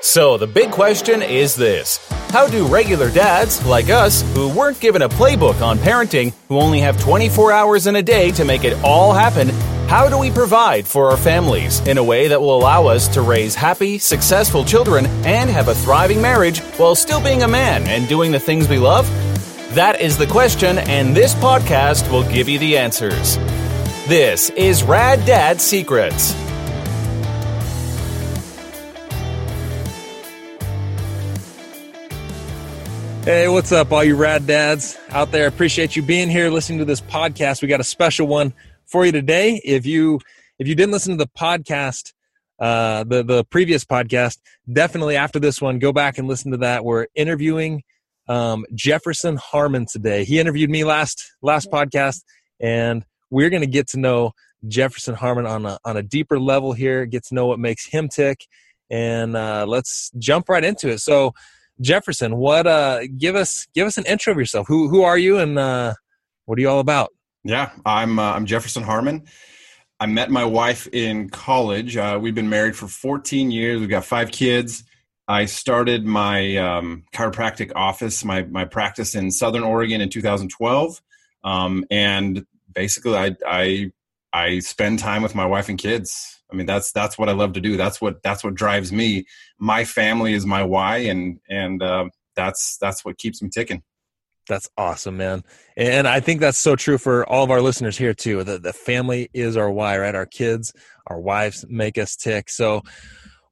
So, the big question is this How do regular dads, like us, who weren't given a playbook on parenting, who only have 24 hours in a day to make it all happen, how do we provide for our families in a way that will allow us to raise happy, successful children and have a thriving marriage while still being a man and doing the things we love? That is the question, and this podcast will give you the answers. This is Rad Dad Secrets. Hey, what's up, all you rad dads out there? Appreciate you being here, listening to this podcast. We got a special one for you today. If you if you didn't listen to the podcast, uh, the the previous podcast, definitely after this one, go back and listen to that. We're interviewing um, Jefferson Harmon today. He interviewed me last last podcast, and we're going to get to know Jefferson Harmon on a on a deeper level here. Get to know what makes him tick, and uh, let's jump right into it. So. Jefferson, what uh give us give us an intro of yourself. Who who are you and uh what are you all about? Yeah, I'm uh, I'm Jefferson Harmon. I met my wife in college. Uh, we've been married for 14 years. We've got five kids. I started my um, chiropractic office, my my practice in Southern Oregon in 2012, um, and basically I I I spend time with my wife and kids. I mean, that's that's what I love to do. That's what that's what drives me. My family is my why, and and uh, that's that's what keeps me ticking. That's awesome, man. And I think that's so true for all of our listeners here too. That the family is our why, right? Our kids, our wives make us tick. So,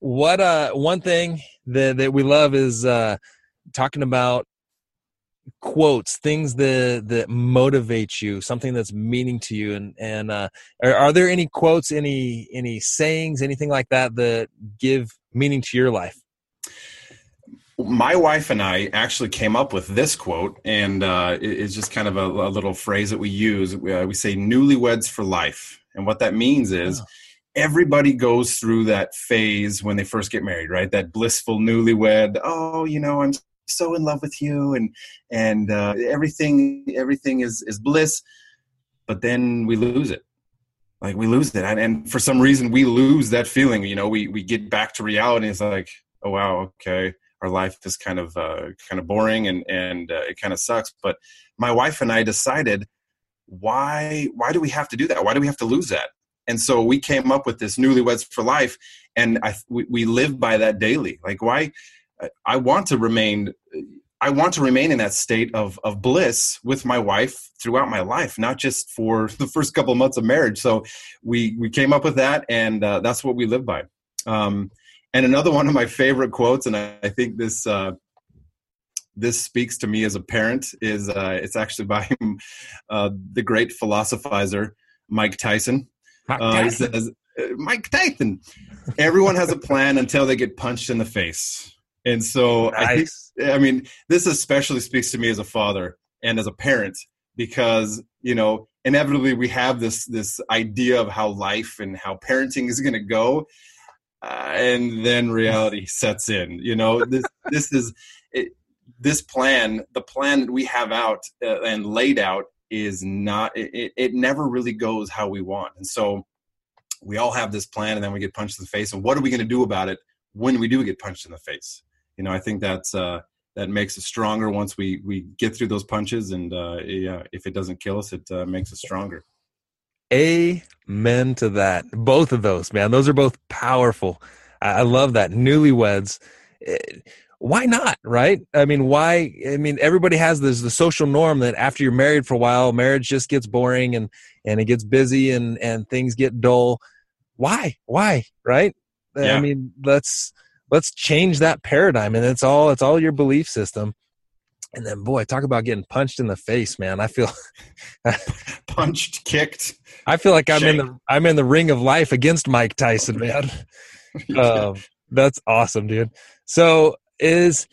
what uh one thing that that we love is uh talking about quotes things that that motivate you something that's meaning to you and and uh are, are, there any quotes any any sayings anything like that that give meaning to your life? My wife and i actually came up with this quote and uh it's just kind of a, a little phrase that we use. We, uh, we, say newlyweds for life and what that means is oh. everybody goes through that phase when they first get married right? That blissful newlywed oh you know i'm so in love with you and and uh, everything everything is is bliss but then we lose it. Like we lose it. And, and for some reason we lose that feeling you know? We we get back to reality it's like oh wow okay. Our life is kind of uh, kind of boring and and uh, it kind of sucks. But my wife and i decided why why do we have to do that? Why do we have to lose that? And so we came up with this newlyweds for life and i we, we live by that daily. Like why I want to remain I want to remain in that state of of bliss with my wife throughout my life, not just for the first couple of months of marriage. So we we came up with that, and uh, that's what we live by. Um, and another one of my favorite quotes, and I, I think this uh, this speaks to me as a parent, is uh, it's actually by uh, the great philosophizer Mike Tyson. Uh, he says, "Mike Tyson, everyone has a plan until they get punched in the face." And so nice. I think, I mean, this especially speaks to me as a father and as a parent because, you know, inevitably we have this, this idea of how life and how parenting is going to go. Uh, and then reality sets in, you know, this, this is, it, this plan, the plan that we have out uh, and laid out is not, it, it never really goes how we want. And so we all have this plan and then we get punched in the face. And what are we going to do about it when we do get punched in the face? You know, I think that's uh, that makes us stronger once we we get through those punches, and uh, yeah, if it doesn't kill us, it uh, makes us stronger. Amen to that. Both of those, man. Those are both powerful. I love that. Newlyweds. Eh, why not? Right? I mean, why? I mean, everybody has this the social norm that after you're married for a while, marriage just gets boring and and it gets busy and and things get dull. Why? Why? Right? Yeah. I mean, let's let's change that paradigm and it's all it's all your belief system. And then boy talk about getting punched in the face man. I feel punched kicked i feel like i'm in the i'm in the ring of life against mike tyson man. Um, that's awesome dude. So is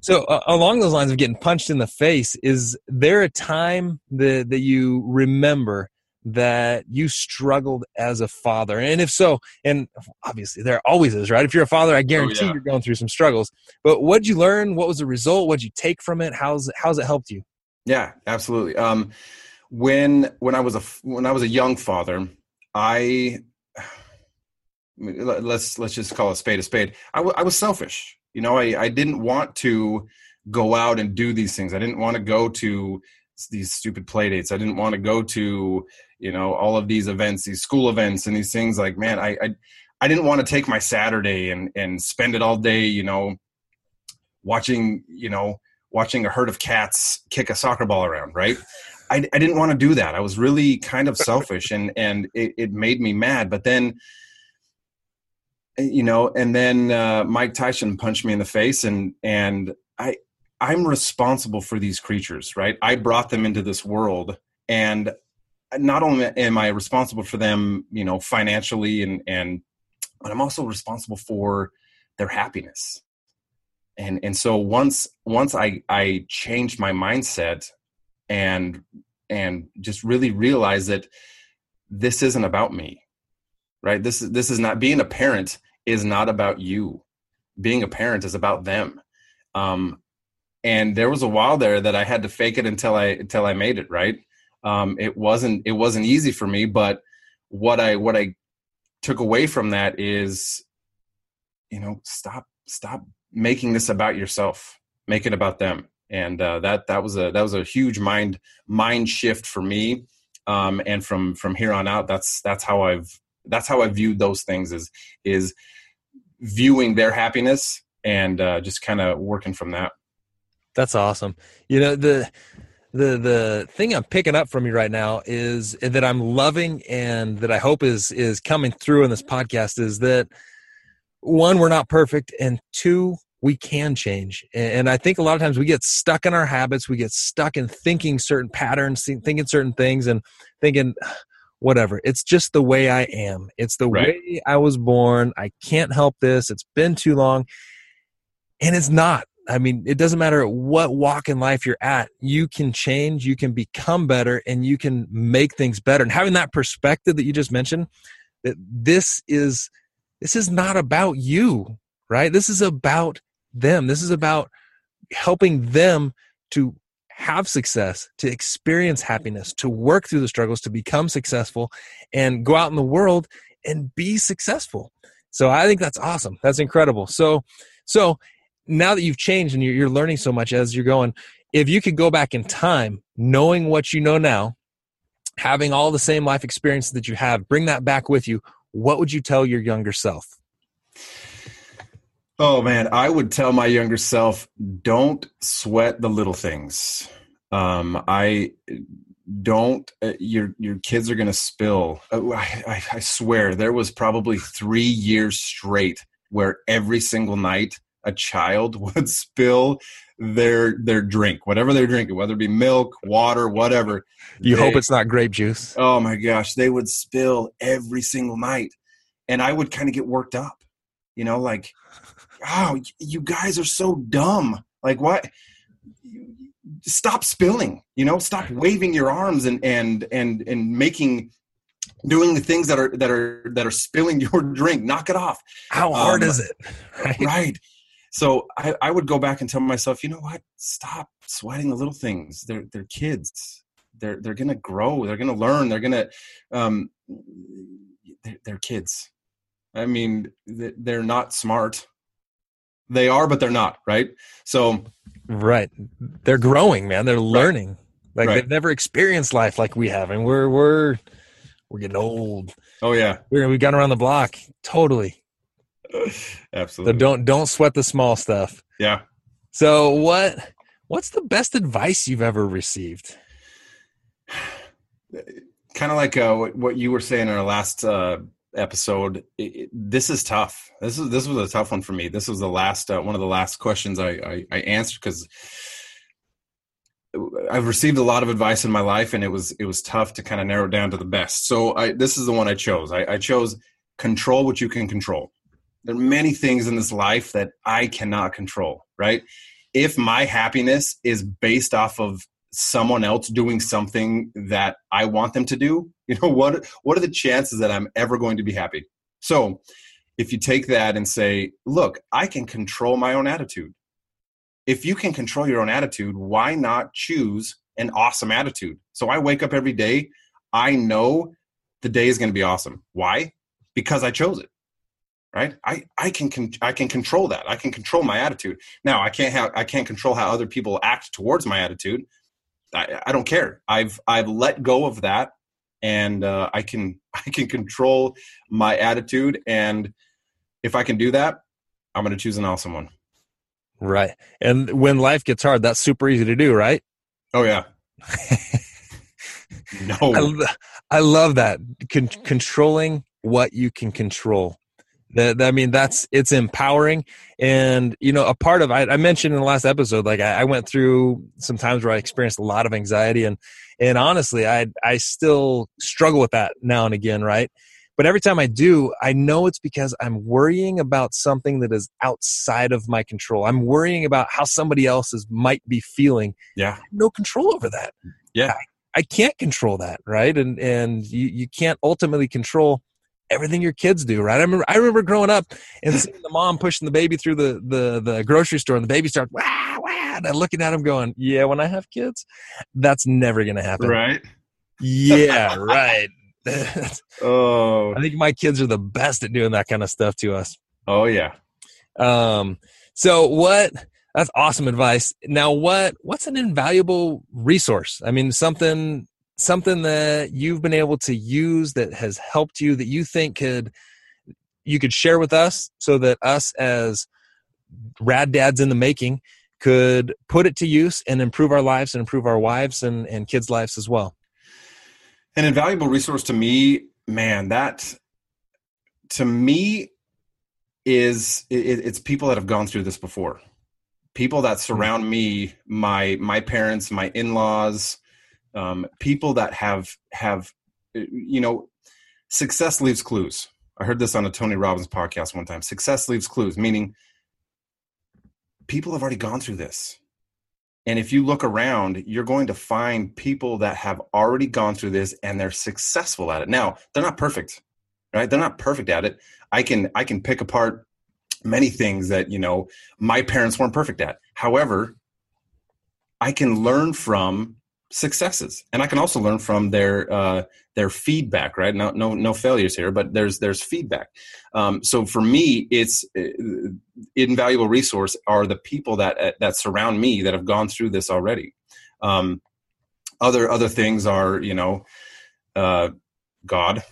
so uh, along those lines of getting punched in the face is there a time that that you remember that you struggled as a father? And if so, and obviously there always is, right? If you're a father, I guarantee oh, yeah. you're going through some struggles. But what did you learn? What was the result? What did you take from it? How's how's it helped you? Yeah, absolutely. Um, when when I was a when I was a young father, I let's let's just call a spade a spade. I, w- I was selfish. You know, I, I didn't want to go out and do these things. I didn't want to go to these stupid play dates. I didn't want to go to, you know, all of these events, these school events and these things like, man, I, I, I didn't want to take my Saturday and, and spend it all day, you know, watching, you know, watching a herd of cats kick a soccer ball around. Right. I, I didn't want to do that. I was really kind of selfish and, and it, it made me mad. But then, you know, and then uh, Mike Tyson punched me in the face and, and I, I'm responsible for these creatures, right? I brought them into this world and not only am I responsible for them, you know, financially and and but I'm also responsible for their happiness. And and so once once I I changed my mindset and and just really realized that this isn't about me. Right? This is this is not being a parent is not about you. Being a parent is about them. Um, and there was a while there that I had to fake it until I until I made it right. Um, it wasn't it wasn't easy for me, but what I what I took away from that is, you know, stop stop making this about yourself, make it about them, and uh, that that was a that was a huge mind mind shift for me. Um, and from from here on out, that's that's how I've that's how I viewed those things is is viewing their happiness and uh, just kind of working from that. That's awesome. You know, the the the thing I'm picking up from you right now is that I'm loving and that I hope is is coming through in this podcast is that one, we're not perfect, and two, we can change. And I think a lot of times we get stuck in our habits, we get stuck in thinking certain patterns, thinking certain things, and thinking whatever. It's just the way I am. It's the right. way I was born. I can't help this. It's been too long. And it's not. I mean, it doesn't matter what walk in life you're at, you can change, you can become better, and you can make things better. And having that perspective that you just mentioned, that this is this is not about you, right? This is about them. This is about helping them to have success, to experience happiness, to work through the struggles, to become successful, and go out in the world and be successful. So I think that's awesome. That's incredible. So, so now that you've changed and you're, you're learning so much as you're going, if you could go back in time, knowing what you know now, having all the same life experiences that you have, bring that back with you. What would you tell your younger self? Oh man, I would tell my younger self, don't sweat the little things. Um, I don't. Uh, your your kids are going to spill. Uh, I, I swear, there was probably three years straight where every single night a child would spill their their drink, whatever they're drinking, whether it be milk, water, whatever. You they, hope it's not grape juice. Oh my gosh, they would spill every single night, and I would kind of get worked up. You know, like, oh, you guys are so dumb. Like, what? Stop spilling. You know, stop waving your arms and and and and making doing the things that are that are that are spilling your drink knock it off how hard um, is it right, right so I, I would go back and tell myself, you know what? Stop sweating the little things. They're they're kids. They're they're gonna grow. They're gonna learn. They're gonna um, they're, they're kids. I mean, they're not smart. They are, but they're not. Right. So. Right. They're growing, man. They're learning. Right. Like right. they've never experienced life like we have, and we're we're we're getting old. Oh yeah, we're we got around the block. Totally. Absolutely. So don't don't sweat the small stuff. Yeah. So what what's the best advice you've ever received? kind of like uh, what, you were saying in our last uh, episode. It, it, this is tough. This is this was a tough one for me. This was the last uh, one of the last questions I I, I answered because. I've received a lot of advice in my life, and it was it was tough to kind of narrow down to the best. So I, this is the one I chose. I, I chose control what you can control there are many things in this life that I cannot control, right? If my happiness is based off of someone else doing something that I want them to do, you know, what what are the chances that I'm ever going to be happy? So, if you take that and say, look, I can control my own attitude. If you can control your own attitude, why not choose an awesome attitude? So I wake up every day, I know the day is going to be awesome. Why? Because I chose it right? I i can con- i can control that. I can control my attitude. Now i can't have i can't control how other people act towards my attitude. I, I don't care. I've i've let go of that and uh, i can i can control my attitude. And if i can do that i'm going to choose an awesome one. Right. And when life gets hard that's super easy to do right? Oh yeah. No. I, I love that. Con- controlling what you can control that I mean, that's it's empowering, and you know, a part of I, I mentioned in the last episode, like I, I, went through some times where I experienced a lot of anxiety, and and honestly, I I still struggle with that now and again, right? But every time I do, I know it's because I'm worrying about something that is outside of my control. I'm worrying about how somebody else is might be feeling. Yeah, no control over that. Yeah, I, I can't control that, right? And and you you can't ultimately control everything your kids do, right? I remember I remember growing up and seeing the mom pushing the baby through the the the grocery store and the baby started wah wah and I'm looking at him going, Yeah, when I have kids, that's never gonna happen. Right. Yeah, right. oh I think my kids are the best at doing that kind of stuff to us. Oh yeah. Um so what that's awesome advice. Now what what's an invaluable resource? I mean something something that you've been able to use that has helped you that you think could you could share with us so that us as rad dads in the making could put it to use and improve our lives and improve our wives and, and kids' lives as well. An invaluable resource to me, man, that to me is it, it's people that have gone through this before. People that surround mm-hmm. me, my my parents, my in-laws, um, people that have have you know success leaves clues. I heard this on a tony robbins podcast one time. Success leaves clues meaning people have already gone through this. And if you look around you're going to find people that have already gone through this and they're successful at it. Now they're not perfect right? They're not perfect at it. I can i can pick apart many things that you know my parents weren't perfect at. However i can learn from successes. And i can also learn from their uh, their feedback right? No no no failures here but there's there's feedback. Um, so for me it's uh, invaluable resource are the people that uh, that surround me that have gone through this already. Um, other other things are you know uh, god.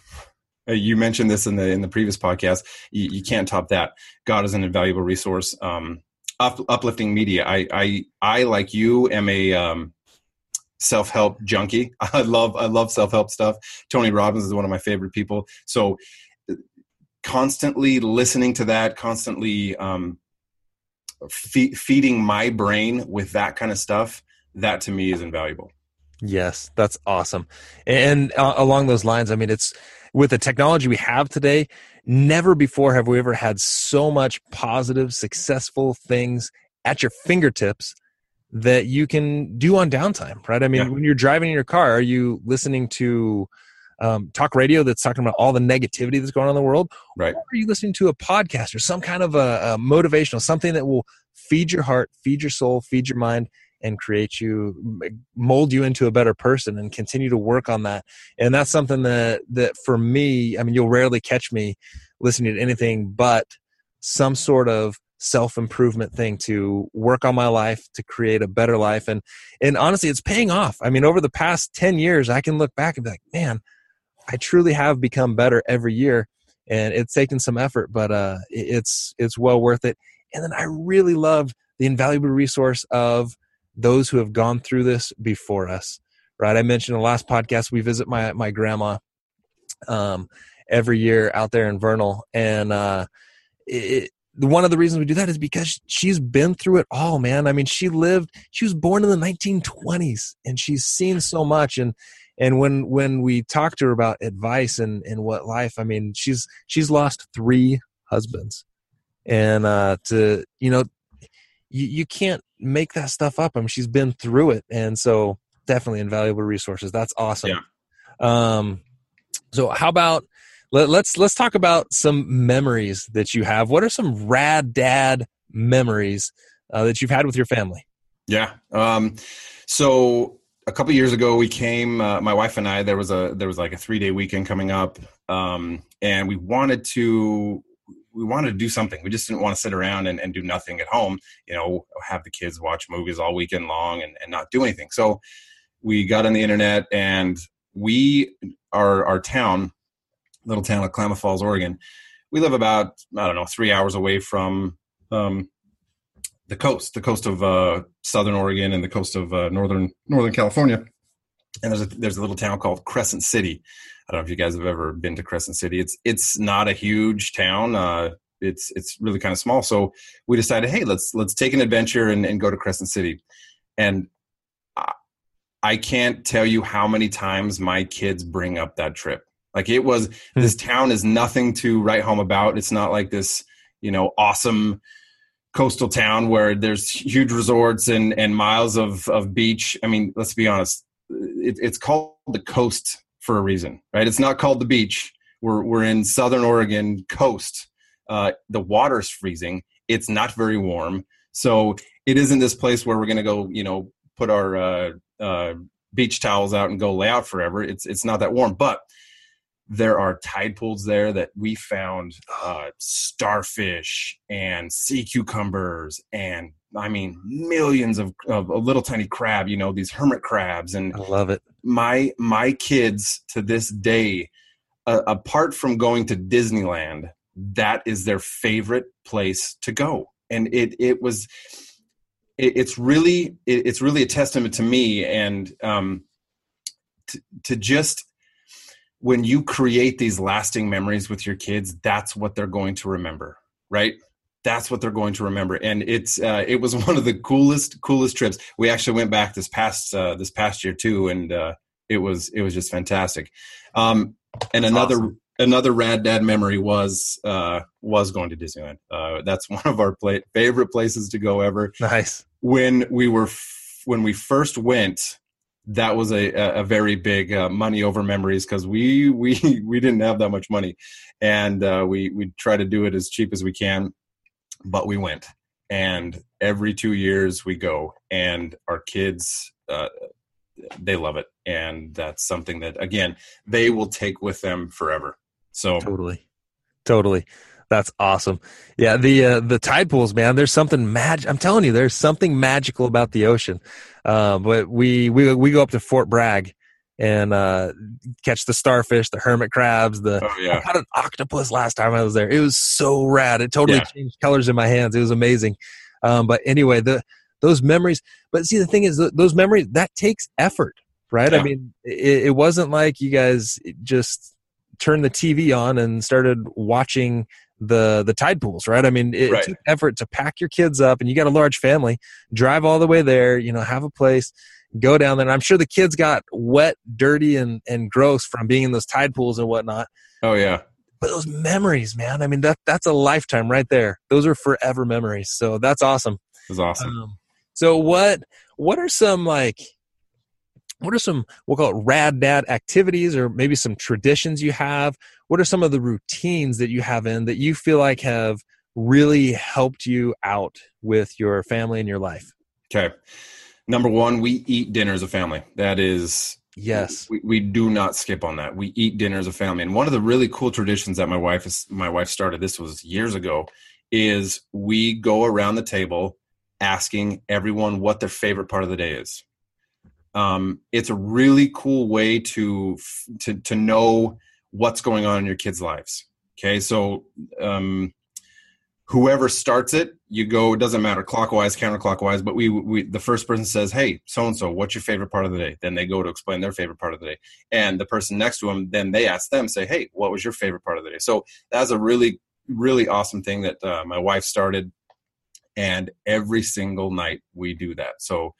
Uh, you mentioned this in the in the previous podcast. You, you can't top that. God is an invaluable resource. Um, up, uplifting media. I i i like you am a um, self-help junkie. I love I love self-help stuff. Tony Robbins is one of my favorite people. So constantly listening to that, constantly um, fe- feeding my brain with that kind of stuff, that to me is invaluable. Yes, that's awesome. And uh, along those lines, I mean, it's with the technology we have today, never before have we ever had so much positive, successful things at your fingertips that you can do on downtime, right? I mean, yeah. when you're driving in your car, are you listening to um, talk radio that's talking about all the negativity that's going on in the world? Right. Or are you listening to a podcast or some kind of a, a motivational, something that will feed your heart, feed your soul, feed your mind, and create you, mold you into a better person, and continue to work on that? And that's something that that for me, I mean, you'll rarely catch me listening to anything but some sort of self improvement thing to work on my life to create a better life and and honestly it's paying off. I mean over the past 10 years i can look back and be like man i truly have become better every year and it's taken some effort but uh it's it's well worth it. And then i really love the invaluable resource of those who have gone through this before us right? I mentioned in the last podcast we visit my my grandma um every year out there in vernal and uh it, one of the reasons we do that is because she's been through it all, man. I mean, she lived, she was born in the 1920s and she's seen so much. And, and when, when we talk to her about advice and, and what life, I mean, she's, she's lost three husbands and, uh, to, you know, you, you can't make that stuff up. I mean, she's been through it. And so definitely invaluable resources. That's awesome. Yeah. Um, so how about, let, let's let's talk about some memories that you have. What are some rad dad memories uh, that you've had with your family? Yeah. Um, so a couple years ago, we came. Uh, my wife and I. There was a there was like a three day weekend coming up, um, and we wanted to we wanted to do something. We just didn't want to sit around and, and do nothing at home, you know, have the kids watch movies all weekend long and, and not do anything. So we got on the internet and we, our, our town, little town of Klamath Falls, Oregon, we live about, I don't know, three hours away from um, the coast, the coast of uh, Southern Oregon and the coast of uh, Northern Northern California. And there's a, there's a little town called Crescent City. I don't know if you guys have ever been to Crescent City. It's it's not a huge town. Uh, it's it's really kind of small. So we decided, hey, let's let's take an adventure and, and go to Crescent City. And I, I can't tell you how many times my kids bring up that trip. Like it was, hmm. this town is nothing to write home about. It's not like this, you know, awesome coastal town where there's huge resorts and and miles of of beach. I mean, let's be honest, it, it's called the coast for a reason, right? It's not called the beach. We're we're in Southern Oregon coast. Uh, the water's freezing. It's not very warm, so it isn't this place where we're going to go, you know, put our uh, uh, beach towels out and go lay out forever. It's it's not that warm, but there are tide pools there that we found uh, starfish and sea cucumbers and I mean millions of, of a little tiny crab. You know these hermit crabs and I love it. My my kids to this day, uh, apart from going to Disneyland, that is their favorite place to go, and it it was. It, it's really it, it's really a testament to me and um, to, to just when you create these lasting memories with your kids, that's what they're going to remember, right? That's what they're going to remember, and it's uh, it was one of the coolest coolest trips. We actually went back this past uh, this past year too, and uh, it was it was just fantastic. Um, and that's another awesome. another rad dad memory was uh, was going to Disneyland. Uh, that's one of our play- favorite places to go ever. Nice. When we were f- when we first went, that was a, a very big uh, money over memories because we we we didn't have that much money, and uh, we we try to do it as cheap as we can, but we went, and every two years we go, and our kids uh, they love it, and that's something that again they will take with them forever. So totally, totally. That's awesome. Yeah, the uh, the tide pools, man. There's something magic. I'm telling you, there's something magical about the ocean. Uh, but we we we go up to Fort Bragg and uh, catch the starfish, the hermit crabs, the oh, yeah. I caught an octopus last time I was there. It was so rad. It totally yeah. changed colors in my hands. It was amazing. Um, but anyway, the those memories. But see, the thing is, those memories that takes effort, right? Yeah. I mean, it, it wasn't like you guys just turned the TV on and started watching the the tide pools right? I mean it, right. took effort to pack your kids up and you got a large family drive all the way there you know have a place go down there. And i'm sure the kids got wet dirty and and gross from being in those tide pools and whatnot. Oh yeah. But those memories man i mean that that's a lifetime right there. Those are forever memories. So that's awesome. That's awesome. Um, so what what are some like what are some we'll call it rad dad activities or maybe some traditions you have? What are some of the routines that you have in that you feel like have really helped you out with your family and your life? Okay. Number one we eat dinner as a family. That is yes. we, we do not skip on that. We eat dinner as a family. And one of the really cool traditions that my wife is my wife started this was years ago is we go around the table asking everyone what their favorite part of the day is um, it's a really cool way to to to know what's going on in your kids' lives. Okay, so um, whoever starts it, you go. It doesn't matter clockwise, counterclockwise. But we, we the first person says, "Hey, so and so, what's your favorite part of the day?" Then they go to explain their favorite part of the day, and the person next to them, then they ask them, say, "Hey, what was your favorite part of the day?" So that's a really really awesome thing that uh, my wife started, and every single night we do that. So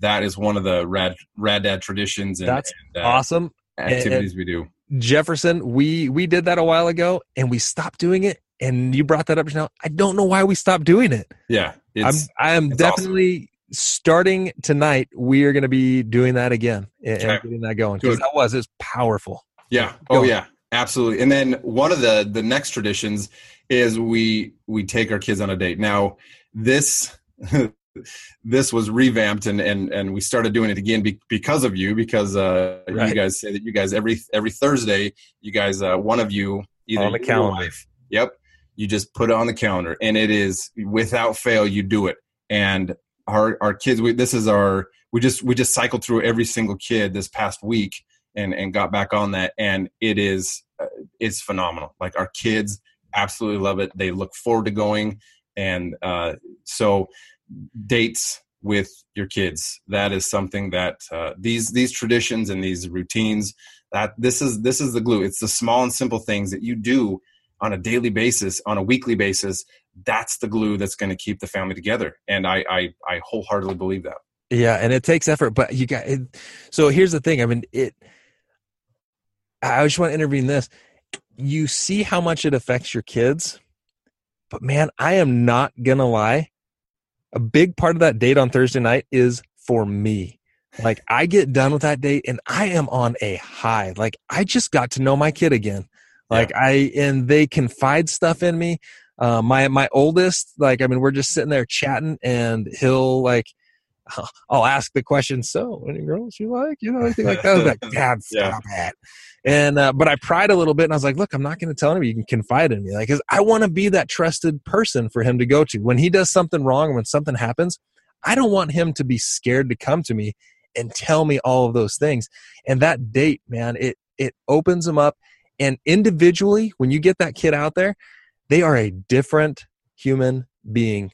that is one of the rad rad dad traditions and that's and, uh, awesome. Activities and, we do. Jefferson we we did that a while ago and we stopped doing it. And you brought that up now. I don't know why we stopped doing it. Yeah i'm i'm definitely awesome. starting tonight we are going to be doing that again and, okay. and getting that going. Because that was it's powerful. Yeah. Oh yeah. Absolutely. And then one of the the next traditions is we we take our kids on a date. Now this this was revamped and and and we started doing it again be, because of you because uh, right. you guys say that you guys every every Thursday you guys uh, one of you either on the calendar. Wife, yep you just put it on the calendar and it is without fail you do it and our our kids we, this is our we just we just cycled through every single kid this past week and and got back on that and it is uh, it's phenomenal like our kids absolutely love it they look forward to going and uh, so dates with your kids. That is something that uh, these these traditions and these routines that this is this is the glue. It's the small and simple things that you do on a daily basis on a weekly basis that's the glue that's going to keep the family together. And I, I i wholeheartedly believe that. Yeah and it takes effort but you got it, so here's the thing i mean it i just want to intervene this. You see how much it affects your kids but man i am not gonna lie a big part of that date on thursday night is for me like i get done with that date and i am on a high like i just got to know my kid again like yeah. I and they confide stuff in me. Uh, my my oldest, like I mean, we're just sitting there chatting, and he'll like, I'll ask the question. So, any girls you like? You know, anything like that? like, Dad, stop yeah. it. And uh, but I pried a little bit, and I was like, look, I'm not going to tell him. You can confide in me, like, because I want to be that trusted person for him to go to when he does something wrong, when something happens. I don't want him to be scared to come to me and tell me all of those things. And that date, man, it it opens them up and individually, when you get that kid out there, they are a different human being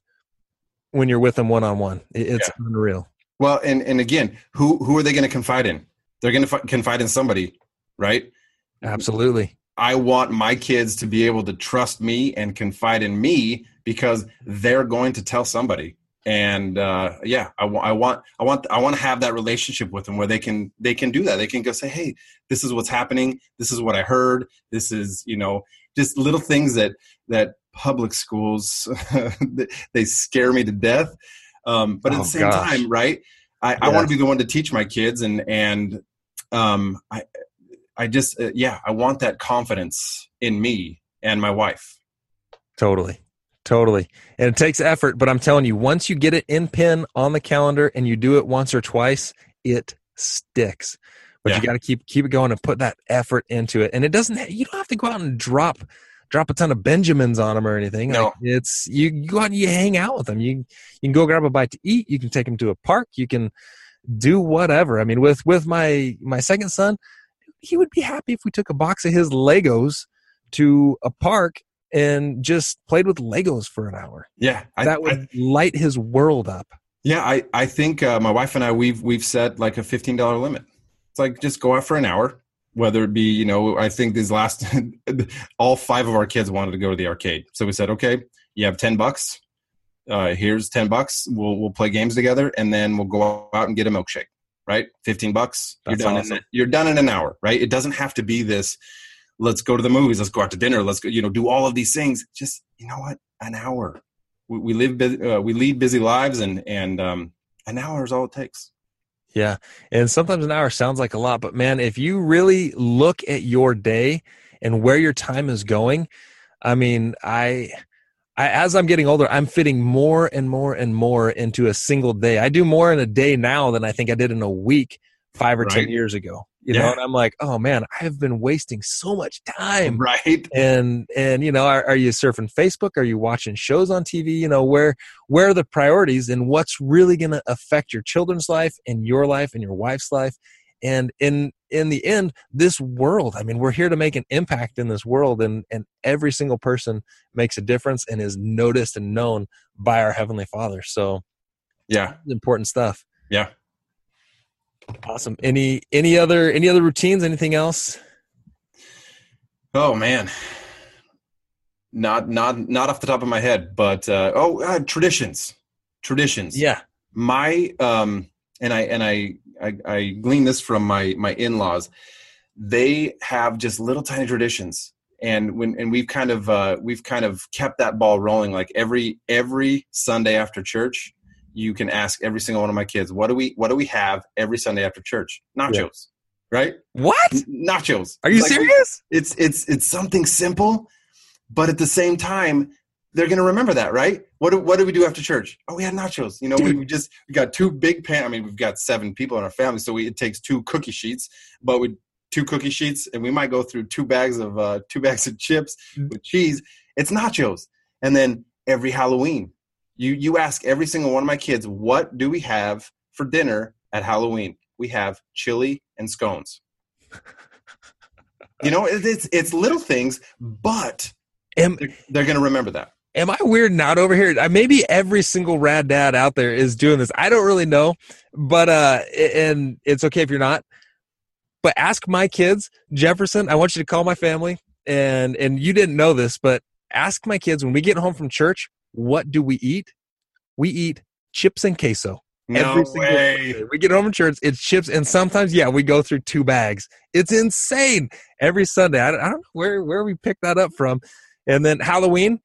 when you're with them one on one. It's yeah. unreal. Well, and and again, who who are they going to confide in? They're going to f- confide in somebody, right? Absolutely. I want my kids to be able to trust me and confide in me because they're going to tell somebody and uh, yeah I, w- I want i want i want to have that relationship with them where they can they can do that they can go say hey this is what's happening this is what i heard this is you know just little things that that public schools they scare me to death um, but at oh, the same gosh. time right i, I want to be the one to teach my kids and and um, i i just uh, yeah i want that confidence in me and my wife totally Totally. And it takes effort, but I'm telling you, once you get it in pin on the calendar and you do it once or twice, it sticks. But yeah. you got to keep keep it going and put that effort into it. And it doesn't you don't have to go out and drop drop a ton of benjamins on them or anything. No. Like it's you, you go out and you hang out with them. You you can go grab a bite to eat, you can take them to a park, you can do whatever. I mean, with with my my second son, he would be happy if we took a box of his Legos to a park and just played with Legos for an hour. Yeah, I, that would I, light his world up. Yeah, I I think uh, my wife and I we've we've set like a fifteen dollar limit. It's like just go out for an hour, whether it be you know I think these last all five of our kids wanted to go to the arcade, so we said okay, you have ten bucks. Uh, here's ten bucks. We'll we'll play games together, and then we'll go out and get a milkshake. Right, fifteen bucks. That's you're done. Awesome. In, you're done in an hour. Right. It doesn't have to be this let's go to the movies let's go out to dinner let's go you know do all of these things just you know what an hour we, we live uh, we lead busy lives and and um, an hour is all it takes yeah and sometimes an hour sounds like a lot but man if you really look at your day and where your time is going i mean i I, as I'm getting older, I'm fitting more and more and more into a single day. I do more in a day now than I think I did in a week five or right. ten years ago you yeah. know and i'm like oh man i have been wasting so much time. Right. And and you know are, are, you surfing facebook? Are you watching shows on tv you know where where are the priorities and what's really going to affect your children's life and your life and your wife's life? And in in the end this world i mean we're here to make an impact in this world and and every single person makes a difference and is noticed and known by our heavenly father. So yeah. important stuff. Yeah Awesome. Any any other any other routines? Anything else? Oh man, not not not off the top of my head, but uh, oh, uh, traditions, traditions. Yeah. My um, and I and I I, I glean this from my my in laws. They have just little tiny traditions, and when and we've kind of uh, we've kind of kept that ball rolling. Like every every Sunday after church, you can ask every single one of my kids, what do we what do we have every Sunday after church? Nachos. Yeah. Right? What? Nachos. Are you like, serious? It's it's it's something simple, but at the same time, they're going to remember that, right? What do, what do we do after church? Oh, we had nachos. You know, we, we, just we got two big pan. I mean, we've got seven people in our family, so we, it takes two cookie sheets. But we two cookie sheets, and we might go through two bags of uh, two bags of chips mm. with cheese, it's nachos. And then every Halloween, you you ask every single one of my kids, what do we have for dinner at Halloween? We have chili and scones. you know, it, it's it's little things, but Am, they're, they're going to remember that. am I weird not over here? Maybe every single rad dad out there is doing this. I don't really know, but uh, and it's okay if you're not. But ask my kids, Jefferson. I want you to call my family, and and you didn't know this, but ask my kids when we get home from church, what do we eat? We eat chips and queso. No Every single way. Sunday. We get home from church, it's chips, and sometimes, yeah, we go through two bags. It's insane every Sunday. I, I don't know where where we picked that up from. And then Halloween,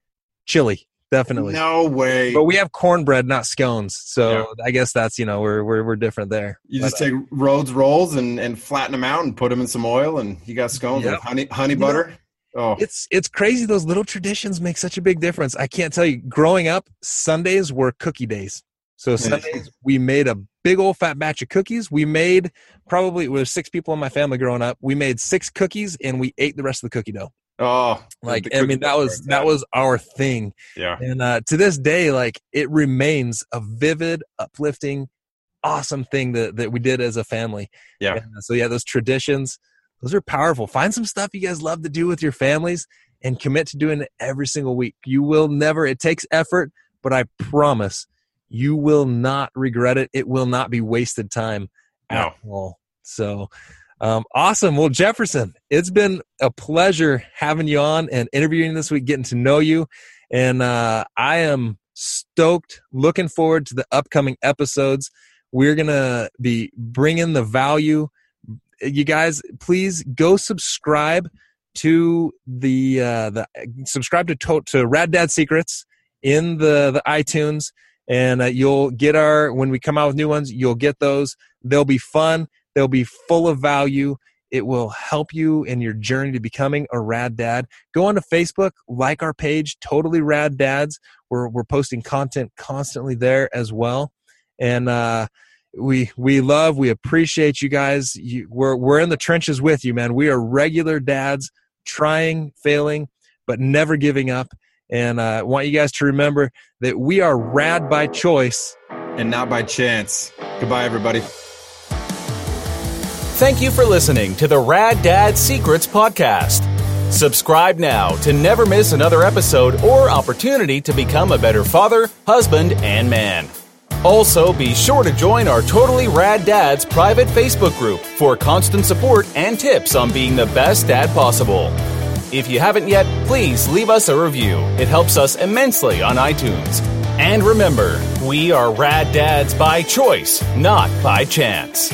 chili, definitely. No way. But we have cornbread, not scones. So I guess that's you know we're we're we're different there. You But, just take Rhodes rolls and, and flatten them out and put them in some oil, and you got scones Yep. with honey honey You know, butter. Oh, it's it's crazy those little traditions make such a big difference. I can't tell you growing up sundays were cookie days. So sundays we made a big old fat batch of cookies. We made probably there was six people in my family growing up. We made six cookies and we ate the rest of the cookie dough. Oh, like i mean that was that was our thing. Yeah. and uh, to this day like it remains a vivid uplifting awesome thing that, that we did as a family. Yeah. And, uh, so yeah those traditions those are powerful. Find some stuff you guys love to do with your families and commit to doing it every single week. You will never it takes effort but i promise you will not regret it. It will not be wasted time at all. So um, awesome. Well jefferson it's been a pleasure having you on and interviewing this week getting to know you. And uh, I am stoked, looking forward to the upcoming episodes. We're gonna be bringing the value. You guys, please go subscribe to the uh, the subscribe to to, to Rad Dad Secrets in the the iTunes, and uh, you'll get our when we come out with new ones. You'll get those. They'll be fun. They'll be full of value. It will help you in your journey to becoming a rad dad. Go on to Facebook, like our page, Totally Rad Dads. We're we're posting content constantly there as well, and uh, we we love, we appreciate you guys. You, we're we're in the trenches with you, man. We are regular dads, trying, failing, but never giving up. And uh, I want you guys to remember that we are rad by choice. And not by chance. Goodbye, everybody. Thank you for listening to the Rad Dad Secrets podcast. Subscribe now to never miss another episode or opportunity to become a better father, husband, and man. Also, be sure to join our Totally Rad Dads private Facebook group for constant support and tips on being the best dad possible. If you haven't yet, please leave us a review. It helps us immensely on iTunes. And remember, we are Rad Dads by choice, not by chance.